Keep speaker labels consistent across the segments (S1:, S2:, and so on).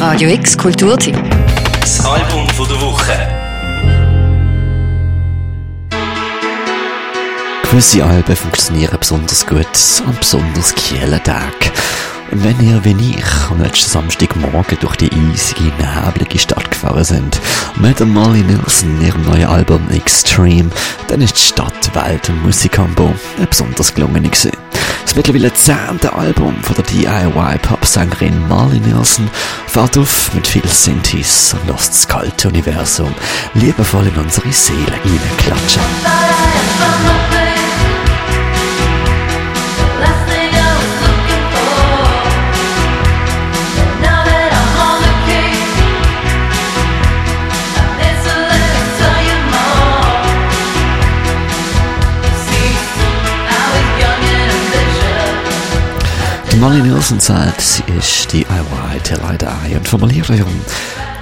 S1: Radio X Kulturteam.
S2: Das Album von der Woche.
S3: Gewisse Alben funktionieren besonders gut an besonders kühlen Tagen. Und wenn ihr wie ich am letzten Samstagmorgen durch die eisige, neblige Stadt gefahren sind, mit dem Molly Nielsen ihrem neuen Album Extreme, dann ist die Stadt, Welt und Musikkombo eine besonders gelungene gewesen. Das mittlerweile zehnte Album von der DIY-Pop-Sängerin Molly Nielsen fährt auf mit viel Synthes und lässt das kalte Universum liebevoll in unsere Seele hineinklatschen. Molly Nielsen sagt, sie ist DIY till I die und formuliert ihrem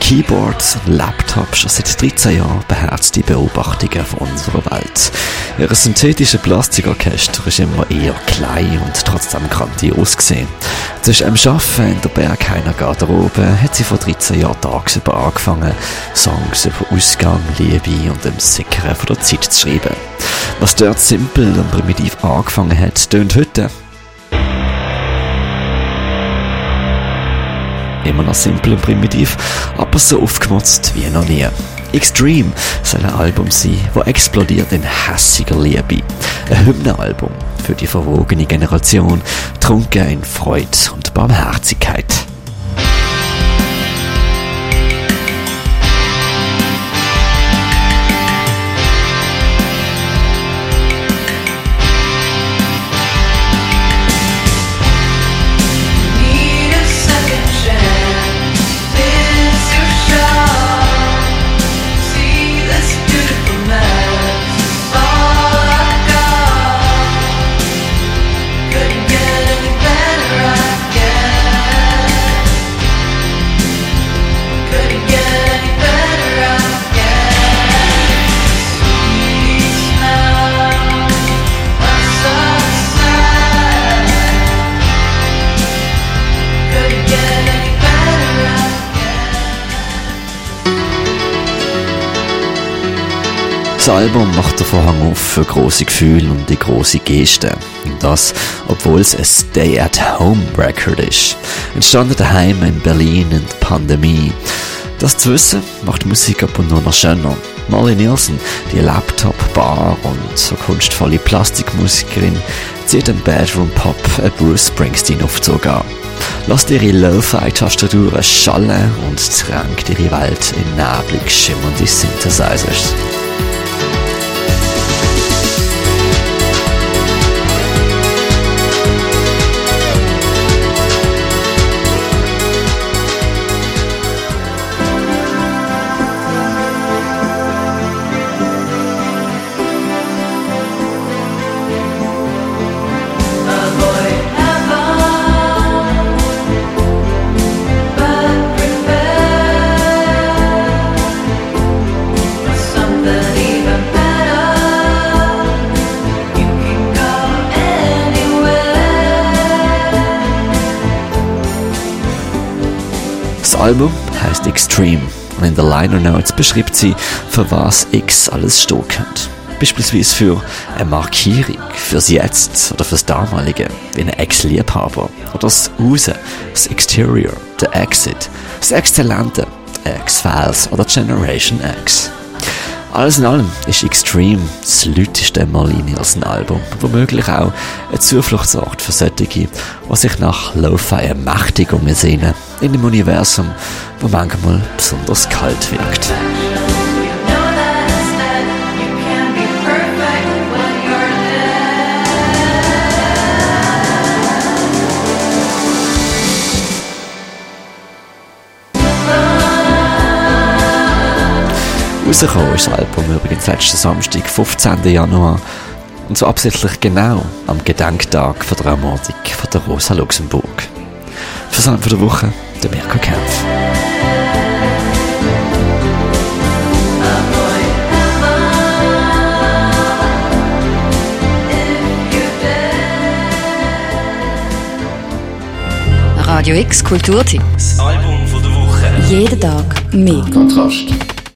S3: Keyboards und Laptop schon seit 13 Jahren beherzte Beobachtungen von unserer Welt. Ihr synthetische Plastikorchester ist immer eher klein und trotzdem grandios gesehen. Zwischen dem Arbeiten in der Bergheiner Garderobe hat sie vor 13 Jahren tagsüber angefangen, Songs über Ausgang, Liebe und dem Sickern der Zeit zu schreiben. Was dort simpel und primitiv angefangen hat, tönt heute immer noch simpel und primitiv, aber so aufgemotzt wie noch nie. Extreme soll ein Album sein, das explodiert in hässiger Liebe. Ein Hymnenalbum für die verwogene Generation, trunken in Freude und Barmherzigkeit. Das Album macht den Vorhang auf für große Gefühle und die große Gesten. Und das, obwohl es ein Stay-at-Home-Record ist. Entstanden daheim in Berlin in der Pandemie. Das zu wissen, macht Musik ab und nur noch schöner. Molly Nielsen, die Laptop-Bar und so kunstvolle Plastikmusikerin, zieht den Bedroom Pop ein Bruce Springsteen Aufzug an. Lasst ihre Lo-Fi-Tastaturen schallen und tränkt ihre Welt in neblig schimmernde Synthesizers. Album heißt Extreme und in der Liner Notes beschreibt sie, für was X alles stehen könnte. Beispielsweise für eine Markierung, fürs Jetzt oder fürs Damalige, wie ein Ex-Liebhaber. Oder das Raus, das Exterior, der Exit, das Exzellente, X-Files oder Generation X. Alles in allem ist Extreme das lauteste Molly Nielsen Album, womöglich auch ein Zufluchtsort für solche, die sich nach Lo-Fi Ermächtigungen sehnen, in einem Universum, wo manchmal besonders kalt wirkt. Rausgekommen ist das Album übrigens letzten Samstag, 15. Januar. Und so absichtlich genau am Gedenktag von der Ermordung von der Rosa Luxemburg. Für das der Woche, der Mirko Kempf.
S1: Radio X Kulturteam.
S2: Das Album von der. Woche.
S1: Jeden Tag mehr.
S4: Kontrast.